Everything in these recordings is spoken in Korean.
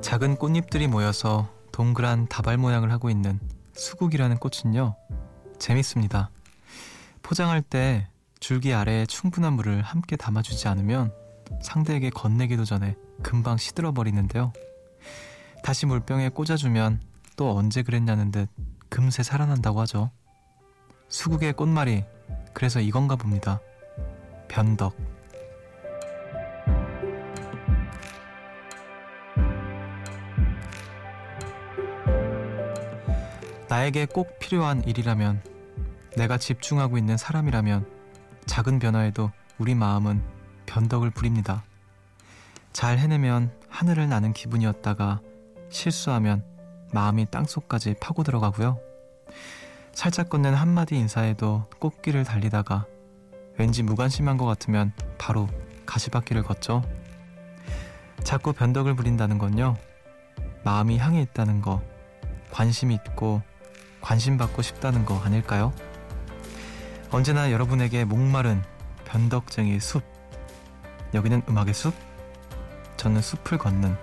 작은 꽃잎들이 모여서 동그란 다발 모양을 하고 있는 수국이라는 꽃은요. 재밌습니다. 포장할 때 줄기 아래에 충분한 물을 함께 담아주지 않으면 상대에게 건네기도 전에 금방 시들어 버리는데요. 다시 물병에 꽂아주면 또 언제 그랬냐는 듯 금세 살아난다고 하죠. 수국의 꽃말이 그래서 이건가 봅니다. 변덕. 나에게 꼭 필요한 일이라면, 내가 집중하고 있는 사람이라면, 작은 변화에도 우리 마음은 변덕을 부립니다. 잘 해내면 하늘을 나는 기분이었다가 실수하면 마음이 땅속까지 파고 들어가고요. 살짝 건넨 한마디 인사에도 꽃길을 달리다가 왠지 무관심한 것 같으면 바로 가시밭길을 걷죠. 자꾸 변덕을 부린다는 건요. 마음이 향해 있다는 거, 관심이 있고 관심받고 싶다는 거 아닐까요? 언제나 여러분에게 목마른 변덕쟁이 숲. 여기는 음악의 숲. 저는 숲을 걷는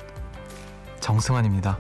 정승환입니다.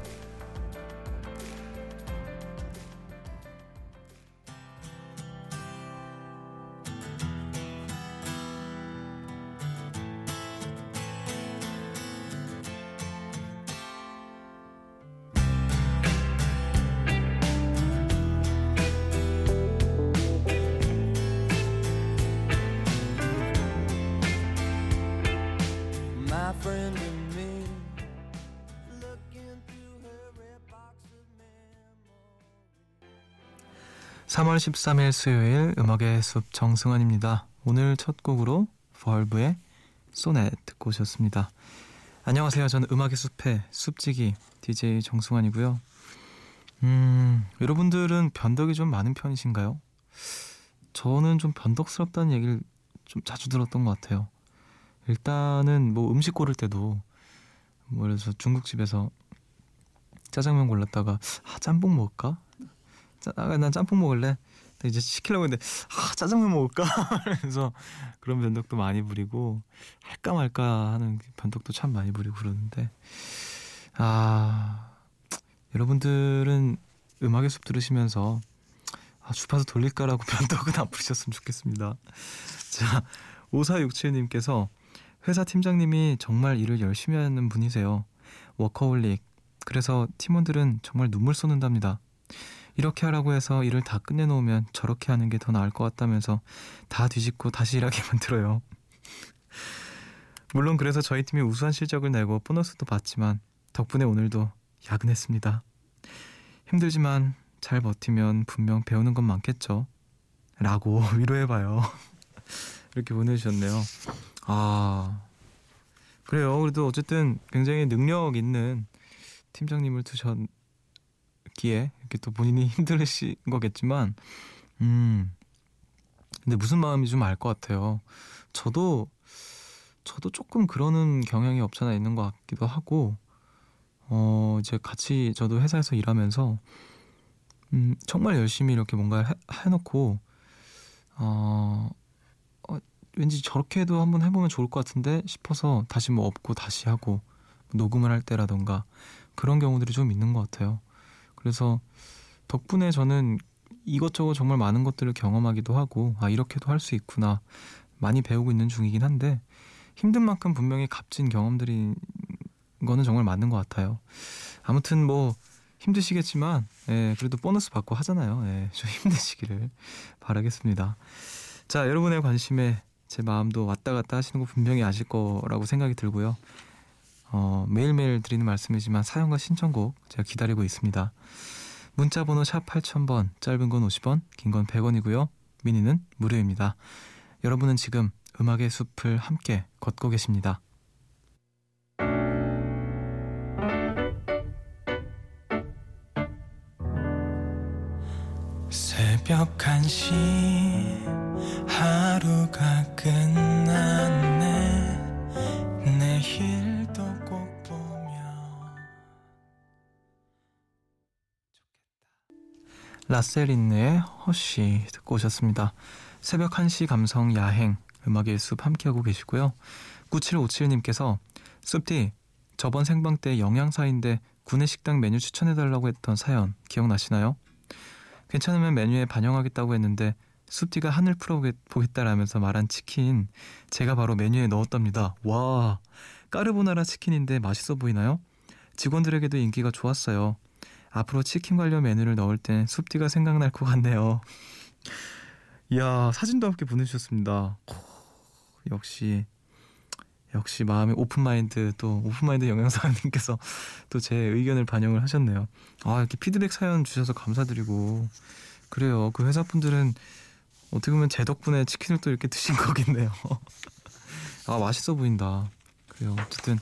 3월 13일 수요일 음악의 숲 정승환입니다. 오늘 첫 곡으로 벌브의 소넷 듣고 오셨습니다. 안녕하세요. 저는 음악의 숲의 숲지기 DJ 정승환이고요. 음, 여러분들은 변덕이 좀 많은 편이신가요? 저는 좀 변덕스럽다는 얘기를 좀 자주 들었던 것 같아요. 일단은 뭐 음식 고를 때도 뭐 그래서 중국집에서 짜장면 골랐다가 아 짬뽕 먹을까? 아, 난 짬뽕 먹을래. 이제 시키려고 했는데 아 짜장면 먹을까? 그래서 그런 변덕도 많이 부리고 할까 말까 하는 변덕도 참 많이 부리고 그러는데 아 여러분들은 음악의 숲 들으시면서 아, 주파수 돌릴까라고 변덕은 안 부리셨으면 좋겠습니다. 자 5467님께서 회사 팀장님이 정말 일을 열심히 하는 분이세요. 워커홀릭. 그래서 팀원들은 정말 눈물 쏟는답니다. 이렇게 하라고 해서 일을 다 끝내놓으면 저렇게 하는 게 더 나을 것 같다면서 다 뒤집고 다시 일하게 만들어요. 물론 그래서 저희 팀이 우수한 실적을 내고 보너스도 받지만 덕분에 오늘도 야근했습니다. 힘들지만 잘 버티면 분명 배우는 건 많겠죠. 라고 위로해봐요. 이렇게 보내주셨네요. 아, 그래요. 그래도 어쨌든 굉장히 능력 있는 팀장님을 두셨, 기에 이렇게 또 본인이 힘들으신 거겠지만 음 근데 무슨 마음이 좀 알 것 같아요. 저도 저도 조금 그러는 경향이 없잖아 있는 것 같기도 하고 어 이제 같이 저도 회사에서 일하면서 음 정말 열심히 이렇게 뭔가 해, 해놓고 어, 어 왠지 저렇게 해도 한번 해보면 좋을 것 같은데 싶어서 다시 뭐 업고 다시 하고 녹음을 할 때라던가 그런 경우들이 좀 있는 것 같아요. 그래서 덕분에 저는 이것저것 정말 많은 것들을 경험하기도 하고 아 이렇게도 할 수 있구나 많이 배우고 있는 중이긴 한데 힘든 만큼 분명히 값진 경험들이 거는 정말 맞는 것 같아요. 아무튼 뭐 힘드시겠지만 예, 그래도 보너스 받고 하잖아요. 예, 좀 힘내시기를 바라겠습니다. 자 여러분의 관심에 제 마음도 왔다 갔다 하시는 거 분명히 아실 거라고 생각이 들고요. 어, 매일매일 드리는 말씀이지만 사연과 신청곡 제가 기다리고 있습니다. 문자 번호 샵 8000번, 짧은 건 50원, 긴 건 100원이고요. 미니는 무료입니다. 여러분은 지금 음악의 숲을 함께 걷고 계십니다. 새벽 1시 하루가 끝났네 라셀린느의 허쉬 듣고 오셨습니다. 새벽 1시 감성 야행 음악의 숲 함께하고 계시고요. 9757님께서 숲디 저번 생방 때 영양사인데 구내 식당 메뉴 추천해달라고 했던 사연 기억나시나요? 괜찮으면 메뉴에 반영하겠다고 했는데 숲디가 한을 풀어보겠다라면서 말한 치킨 제가 바로 메뉴에 넣었답니다. 와 까르보나라 치킨인데 맛있어 보이나요? 직원들에게도 인기가 좋았어요. 앞으로 치킨 관련 메뉴를 넣을 땐 숲디가 생각날 것 같네요. 이야 사진도 함께 보내주셨습니다. 역시 역시 마음의 open mind 또 open mind 영양사님께서 또 제 의견을 반영을 하셨네요. 아 이렇게 피드백 사연 주셔서 감사드리고 그래요. 그 회사 분들은 어떻게 보면 제 덕분에 치킨을 또 이렇게 드신 거겠네요. 아 맛있어 보인다. 그래요. 어쨌든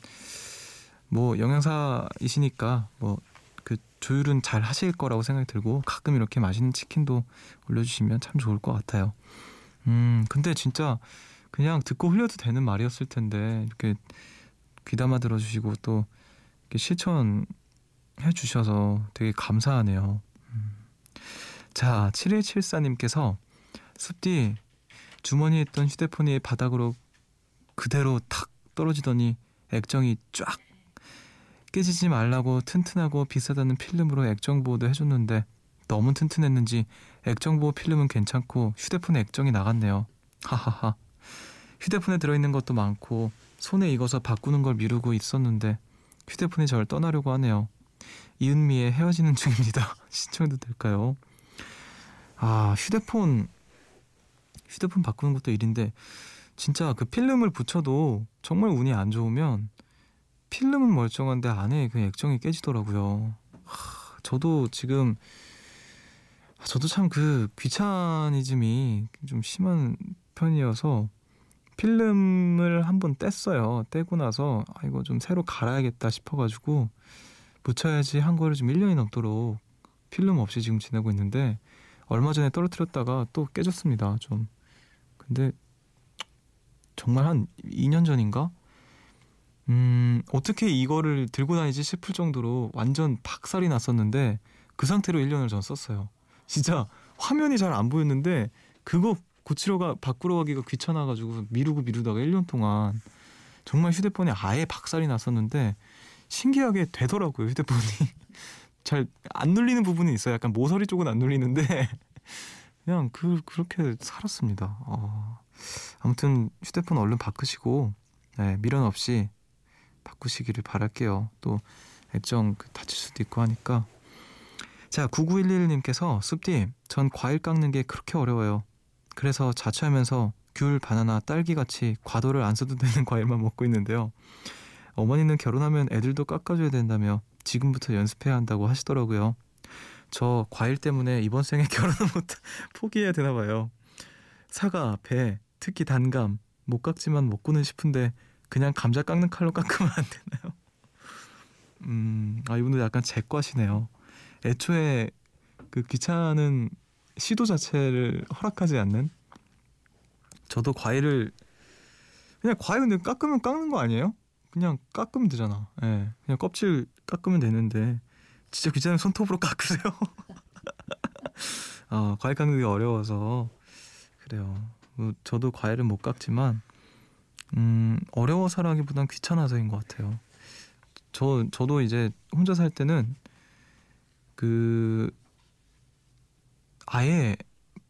뭐 영양사이시니까 뭐 그 조율은 잘 하실 거라고 생각이 들고 가끔 이렇게 맛있는 치킨도 올려주시면 참 좋을 것 같아요. 음 근데 진짜 그냥 듣고 흘려도 되는 말이었을 텐데 이렇게 귀담아 들어주시고 또 이렇게 실천해 주셔서 되게 감사하네요. 음. 자, 7174님께서 습디 주머니에 있던 휴대폰이 바닥으로 그대로 탁 떨어지더니 액정이 쫙 깨지지 말라고 튼튼하고 비싸다는 필름으로 액정 보호도 해줬는데 너무 튼튼했는지 액정 보호 필름은 괜찮고 휴대폰 액정이 나갔네요. 하하하. 휴대폰에 들어있는 것도 많고 손에 익어서 바꾸는 걸 미루고 있었는데 휴대폰이 저를 떠나려고 하네요. 이은미의 헤어지는 중입니다. 신청해도 될까요? 아 휴대폰 휴대폰 바꾸는 것도 일인데 진짜 그 필름을 붙여도 정말 운이 안 좋으면 필름은 멀쩡한데 안에 그 액정이 깨지더라고요. 하, 저도 지금 저도 참 그 귀차니즘이 좀 심한 편이어서 필름을 한번 뗐어요. 떼고 나서 아 이거 좀 새로 갈아야겠다 싶어가지고 붙여야지 한 거를 좀 1년이 넘도록 필름 없이 지금 지내고 있는데 얼마 전에 떨어뜨렸다가 또 깨졌습니다. 좀 근데 정말 한 2년 전인가? 음, 어떻게 이거를 들고 다니지 싶을 정도로 완전 박살이 났었는데 그 상태로 1년을 전 썼어요. 진짜 화면이 잘 안 보였는데 그거 고치러가 바꾸러 가기가 귀찮아 가지고 미루고 미루다가 1년 동안 정말 휴대폰이 아예 박살이 났었는데 신기하게 되더라고요 휴대폰이 잘 안 눌리는 부분이 있어요. 약간 모서리 쪽은 안 눌리는데 그냥 그 그렇게 살았습니다. 어, 아무튼 휴대폰 얼른 바꾸시고 네, 미련 없이 바꾸시기를 바랄게요. 또 액정 그 다칠 수도 있고 하니까 자 9911님께서 숲디 전 과일 깎는 게 그렇게 어려워요. 그래서 자취하면서 귤, 바나나, 딸기 같이 과도를 안 써도 되는 과일만 먹고 있는데요. 어머니는 결혼하면 애들도 깎아줘야 된다며 지금부터 연습해야 한다고 하시더라고요. 저 과일 때문에 이번 생에 결혼을 못 포기해야 되나 봐요. 사과, 배, 특히 단감 못 깎지만 먹고는 싶은데 그냥 감자 깎는 칼로 깎으면 안 되나요? 음, 아 이분들 약간 제과시네요. 애초에 그 귀찮은 시도 자체를 허락하지 않는 저도 과일을 그냥 과일은 깎으면 깎는 거 아니에요? 그냥 깎으면 되잖아. 예. 네, 그냥 껍질 깎으면 되는데 진짜 귀찮으면 손톱으로 깎으세요. 아, 과일 깎는 게 어려워서 그래요. 뭐 저도 과일은 못 깎지만 음, 어려워서라기보단 귀찮아서인 것 같아요. 저 저도 이제 혼자 살 때는 그 아예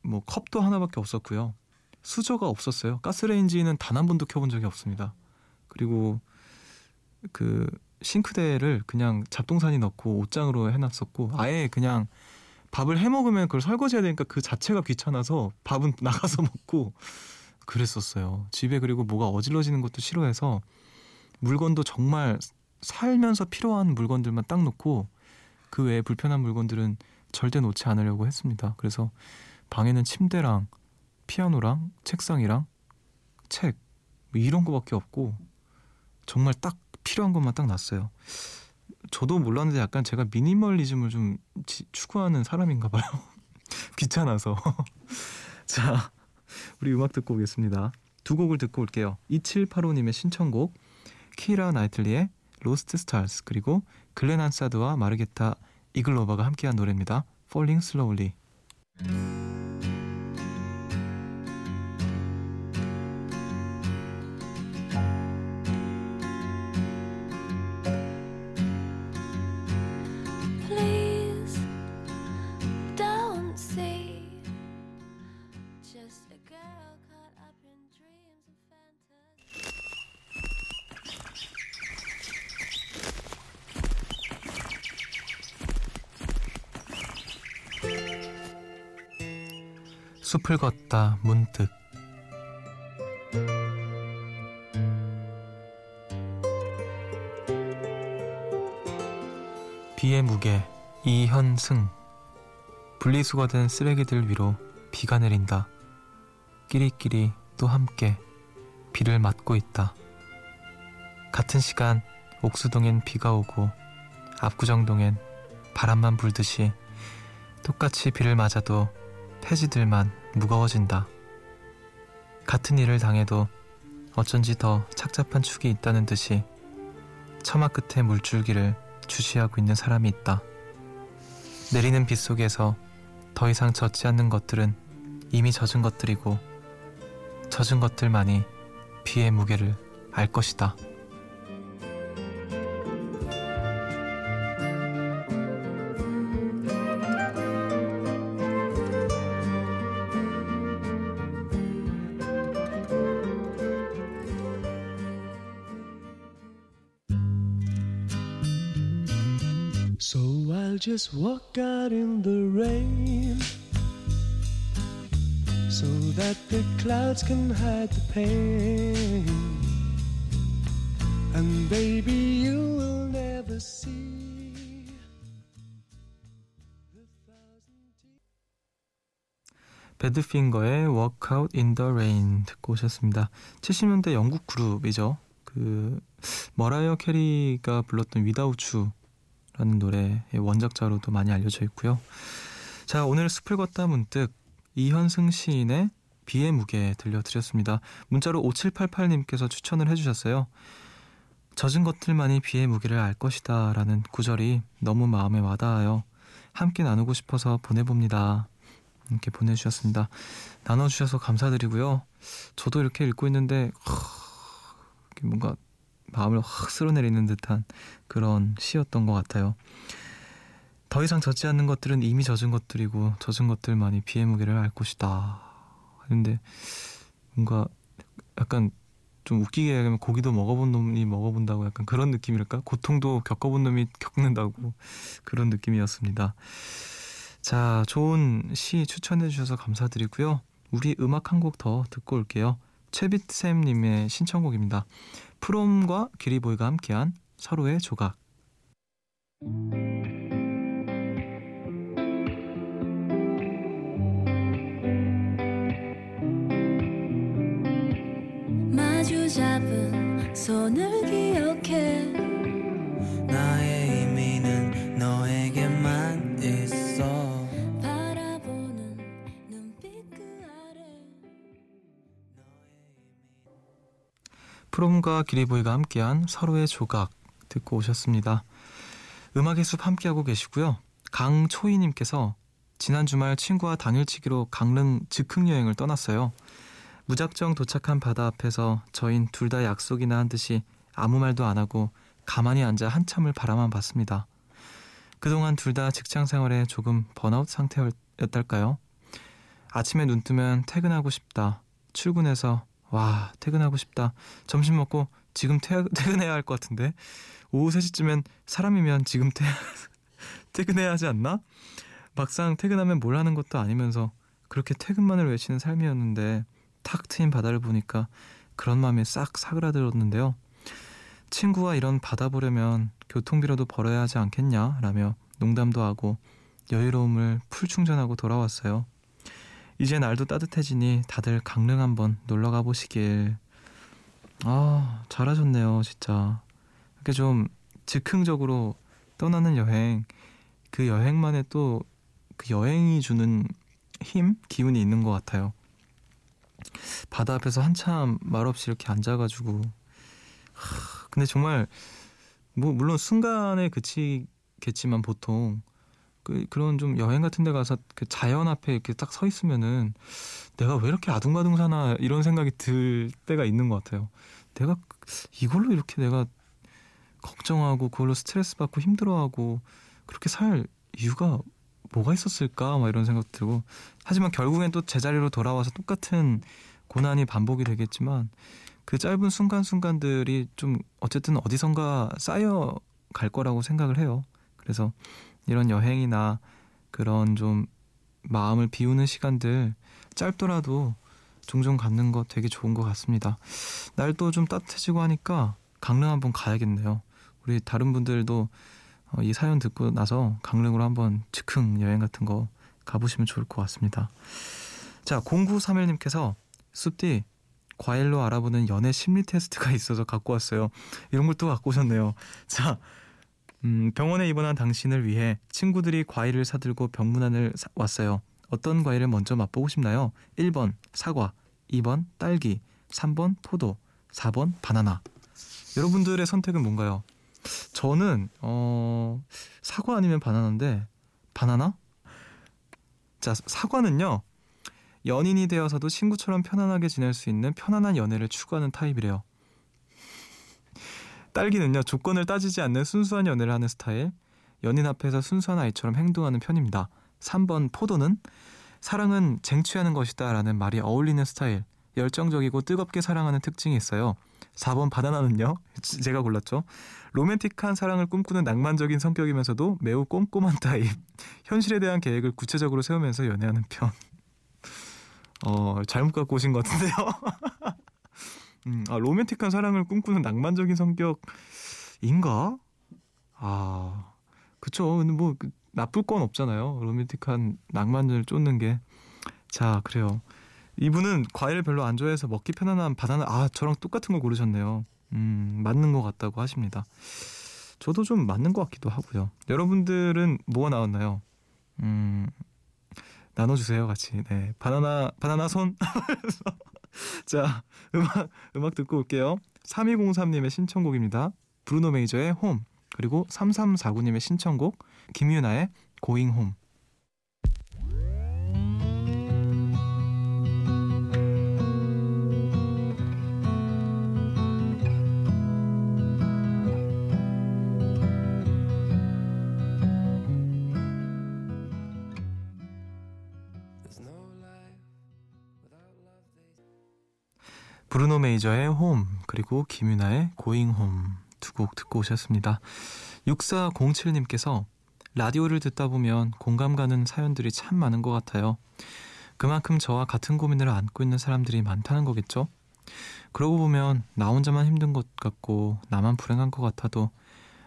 뭐 컵도 하나밖에 없었고요. 수저가 없었어요. 가스레인지는 단 한 번도 켜본 적이 없습니다. 그리고 그 싱크대를 그냥 잡동사니 넣고 옷장으로 해놨었고 아예 그냥 밥을 해 먹으면 그걸 설거지해야 되니까 그 자체가 귀찮아서 밥은 나가서 먹고 그랬었어요. 집에 그리고 뭐가 어질러지는 것도 싫어해서 물건도 정말 살면서 필요한 물건들만 딱 놓고 그 외에 불편한 물건들은 절대 놓지 않으려고 했습니다. 그래서 방에는 침대랑 피아노랑 책상이랑 책 뭐 이런 거밖에 없고 정말 딱 필요한 것만 딱 놨어요. 저도 몰랐는데 약간 제가 미니멀리즘을 좀 지, 추구하는 사람인가 봐요. 귀찮아서. 자, 우리 음악 듣고 오겠습니다. 두 곡을 듣고 올게요. 2785님의 신청곡 키라 나이틀리의 Lost Stars 그리고 글렌 한사드와 마르케타 이글로바가 함께한 노래입니다. Falling Slowly. 걷다 문득 비의 무게 이현승 분리수거 된 쓰레기들 위로 비가 내린다. 끼리끼리 또 함께 비를 맞고 있다. 같은 시간 옥수동엔 비가 오고 압구정동엔 바람만 불듯이 똑같이 비를 맞아도 폐지들만 무거워진다. 같은 일을 당해도 어쩐지 더 착잡한 축이 있다는 듯이 처마 끝에 물줄기를 주시하고 있는 사람이 있다. 내리는 빗 속에서 더 이상 젖지 않는 것들은 이미 젖은 것들이고 젖은 것들만이 비의 무게를 알 것이다. Just walk out in the rain so that the clouds can hide the pain. And baby, you will never see. 배드핑거의 Walk Out in the Rain 듣고 오셨습니다. 70년대 영국 그룹이죠. 그 머라이어 캐리가 불렀던 Without You 라는 노래의 원작자로도 많이 알려져 있고요. 자, 오늘 숲을 걷다 문득 이현승 시인의 비의 무게 들려드렸습니다. 문자로 5788님께서 추천을 해주셨어요. 젖은 것들만이 비의 무게를 알 것이다 라는 구절이 너무 마음에 와닿아요. 함께 나누고 싶어서 보내봅니다. 이렇게 보내주셨습니다. 나눠주셔서 감사드리고요. 저도 이렇게 읽고 있는데 뭔가 마음을 확 쓸어내리는 듯한 그런 시였던 것 같아요. 더 이상 젖지 않는 것들은 이미 젖은 것들이고 젖은 것들만이 비의 무게를 알 것이다. 근데 뭔가 약간 좀 웃기게 얘기하면 고기도 먹어본 놈이 먹어본다고 약간 그런 느낌일까? 고통도 겪어본 놈이 겪는다고 그런 느낌이었습니다. 자, 좋은 시 추천해 주셔서 감사드리고요. 우리 음악 한 곡 더 듣고 올게요. 최빛샘님의 신청곡입니다. 프롬과 기리보이가 함께한 서로의 조각. 마주 잡은 손을 기억해 프롬과 기리보이가 함께한 서로의 조각 듣고 오셨습니다. 음악의 숲 함께하고 계시고요. 강초희님께서 지난 주말 친구와 당일치기로 강릉 즉흥 여행을 떠났어요. 무작정 도착한 바다 앞에서 저흰 둘 다 약속이나 한 듯이 아무 말도 안 하고 가만히 앉아 한참을 바라만 봤습니다. 그동안 둘 다 직장 생활에 조금 번아웃 상태였달까요? 아침에 눈 뜨면 퇴근하고 싶다. 출근해서 와 퇴근하고 싶다. 점심 먹고 지금 퇴, 퇴근해야 할 것 같은데 오후 3시쯤엔 사람이면 지금 퇴, 퇴근해야 하지 않나? 막상 퇴근하면 뭘 하는 것도 아니면서 그렇게 퇴근만을 외치는 삶이었는데 탁 트인 바다를 보니까 그런 마음이 싹 사그라들었는데요. 친구와 이런 바다 보려면 교통비라도 벌어야 하지 않겠냐? 라며 농담도 하고 여유로움을 풀 충전하고 돌아왔어요. 이제 날도 따뜻해지니 다들 강릉 한번 놀러 가보시길. 아, 잘하셨네요, 진짜. 이렇게 좀 즉흥적으로 떠나는 여행, 그 여행만의 또 그 여행이 주는 힘, 기운이 있는 것 같아요. 바다 앞에서 한참 말없이 이렇게 앉아가지고. 하, 근데 정말, 뭐, 물론 순간에 그치겠지만 보통 그, 그런 좀 여행 같은 데 가서 그 자연 앞에 이렇게 딱 서 있으면은 내가 왜 이렇게 아둥바둥 사나 이런 생각이 들 때가 있는 것 같아요. 내가 이걸로 이렇게 내가 걱정하고 그걸로 스트레스 받고 힘들어하고 그렇게 살 이유가 뭐가 있었을까 막 이런 생각 들고 하지만 결국엔 또 제자리로 돌아와서 똑같은 고난이 반복이 되겠지만 그 짧은 순간순간들이 좀 어쨌든 어디선가 쌓여 갈 거라고 생각을 해요. 그래서 이런 여행이나 그런 좀 마음을 비우는 시간들 짧더라도 종종 갖는 거 되게 좋은 것 같습니다. 날도 좀 따뜻해지고 하니까 강릉 한번 가야겠네요. 우리 다른 분들도 어, 이 사연 듣고 나서 강릉으로 한번 즉흥 여행 같은 거 가보시면 좋을 것 같습니다. 자, 0931님께서 숲디 과일로 알아보는 연애 심리 테스트가 있어서 갖고 왔어요. 이런 걸 또 갖고 오셨네요. 자, 음, 병원에 입원한 당신을 위해 친구들이 과일을 사들고 병문안을 사- 왔어요. 어떤 과일을 먼저 맛보고 싶나요? 1번 사과, 2번 딸기, 3번 포도, 4번 바나나. 여러분들의 선택은 뭔가요? 저는 어 사과 아니면 바나나인데 바나나? 자 사과는요 연인이 되어서도 친구처럼 편안하게 지낼 수 있는 편안한 연애를 추구하는 타입이래요. 딸기는요 조건을 따지지 않는 순수한 연애를 하는 스타일. 연인 앞에서 순수한 아이처럼 행동하는 편입니다. 3번 포도는 사랑은 쟁취하는 것이다라는 말이 어울리는 스타일. 열정적이고 뜨겁게 사랑하는 특징이 있어요. 4번 바나나는요. 제가 골랐죠. 로맨틱한 사랑을 꿈꾸는 낭만적인 성격이면서도 매우 꼼꼼한 타입. 현실에 대한 계획을 구체적으로 세우면서 연애하는 편. 어, 잘못 갖고 오신 것 같은데요. 음, 아, 로맨틱한 사랑을 꿈꾸는 낭만적인 성격인가? 아, 그쵸. 근데 뭐 그, 나쁠 건 없잖아요. 로맨틱한 낭만을 쫓는 게. 자, 그래요. 이분은 과일을 별로 안 좋아해서 먹기 편안한 바나나. 아, 저랑 똑같은 걸 고르셨네요. 음, 맞는 것 같다고 하십니다. 저도 좀 맞는 것 같기도 하고요. 여러분들은 뭐가 나왔나요? 음, 나눠주세요, 같이. 네. 바나나, 바나나 손. 자, 음악, 음악 듣고 올게요. 3203님의 신청곡입니다. 브루노 메이저의 홈. 그리고 3349님의 신청곡, 김유나의 고잉 홈. 브루노 메이저의 홈 그리고 김유나의 고잉 홈 두 곡 듣고 오셨습니다. 6407님께서 라디오를 듣다 보면 공감 가는 사연들이 참 많은 것 같아요. 그만큼 저와 같은 고민을 안고 있는 사람들이 많다는 거겠죠? 그러고 보면 나 혼자만 힘든 것 같고 나만 불행한 것 같아도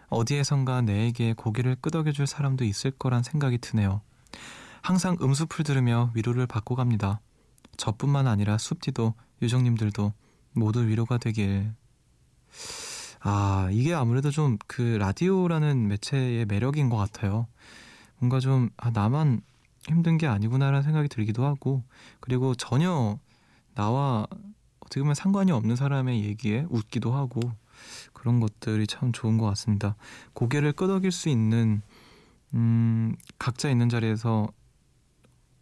어디에선가 내에게 고개를 끄덕여줄 사람도 있을 거란 생각이 드네요. 항상 음수풀 들으며 위로를 받고 갑니다. 저뿐만 아니라 숲디도 유정님들도 모두 위로가 되길. 아, 이게 아무래도 좀 그 라디오라는 매체의 매력인 것 같아요. 뭔가 좀, 아, 나만 힘든 게 아니구나라는 생각이 들기도 하고, 그리고 전혀 나와 어떻게 보면 상관이 없는 사람의 얘기에 웃기도 하고, 그런 것들이 참 좋은 것 같습니다. 고개를 끄덕일 수 있는, 음, 각자 있는 자리에서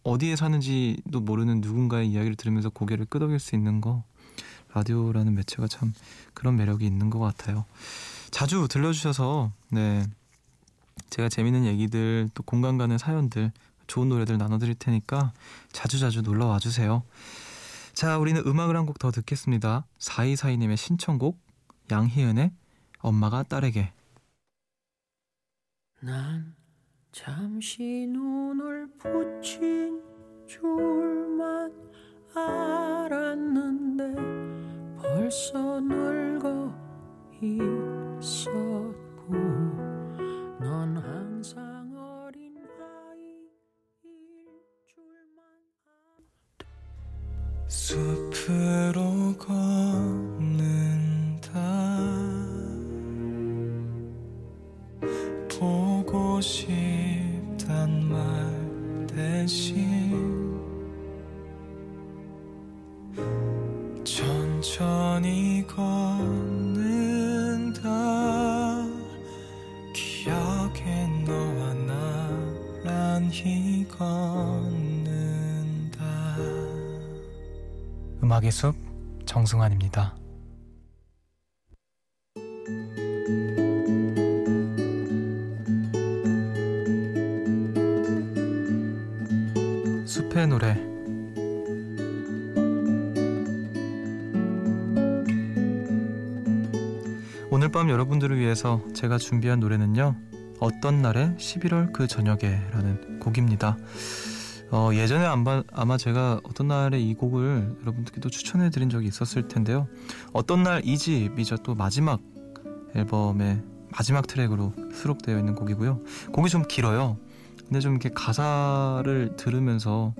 어디에 사는지도 모르는 누군가의 이야기를 들으면서 고개를 끄덕일 수 있는 거 라디오라는 매체가 참 그런 매력이 있는 것 같아요. 자주 들려주셔서 네 제가 재밌는 얘기들 또 공감 가는 사연들 좋은 노래들 나눠드릴 테니까 자주 자주 놀러 와주세요. 자 우리는 음악을 한 곡 더 듣겠습니다. 4242님의 신청곡 양희은의 엄마가 딸에게 난 잠시 눈을 붙인 줄만 알았는데 벌써 늙어 있었고 넌 항상 어린 아이일 줄만 숲으로 걷 숲 정승환입니다. 숲의 노래 오늘 밤 여러분들을 위해서 제가 준비한 노래는요 어떤 날의 11월 그 저녁에라는 곡입니다 어, 예전에 아마, 아마 제가 어떤 날에 이 곡을 여러분들께도 추천해 드린 적이 있었을 텐데요. 어떤날 2집이죠. 또 마지막 앨범의 마지막 트랙으로 수록되어 있는 곡이고요. 곡이 좀 길어요. 근데 좀 이렇게 가사를 들으면서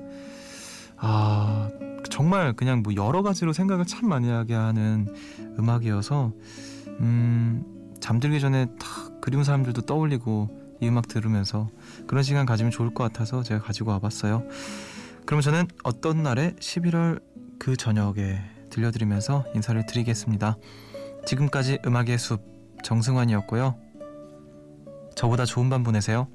아 정말 그냥 뭐 여러 가지로 생각을 참 많이 하게 하는 음악이어서 음 잠들기 전에 탁 그리운 사람들도 떠올리고 이 음악 들으면서 그런 시간 가지면 좋을 것 같아서 제가 가지고 와봤어요. 그럼 저는 어떤 날에 11월 그 저녁에 들려드리면서 인사를 드리겠습니다. 지금까지 음악의 숲 정승환이었고요. 저보다 좋은 밤 보내세요.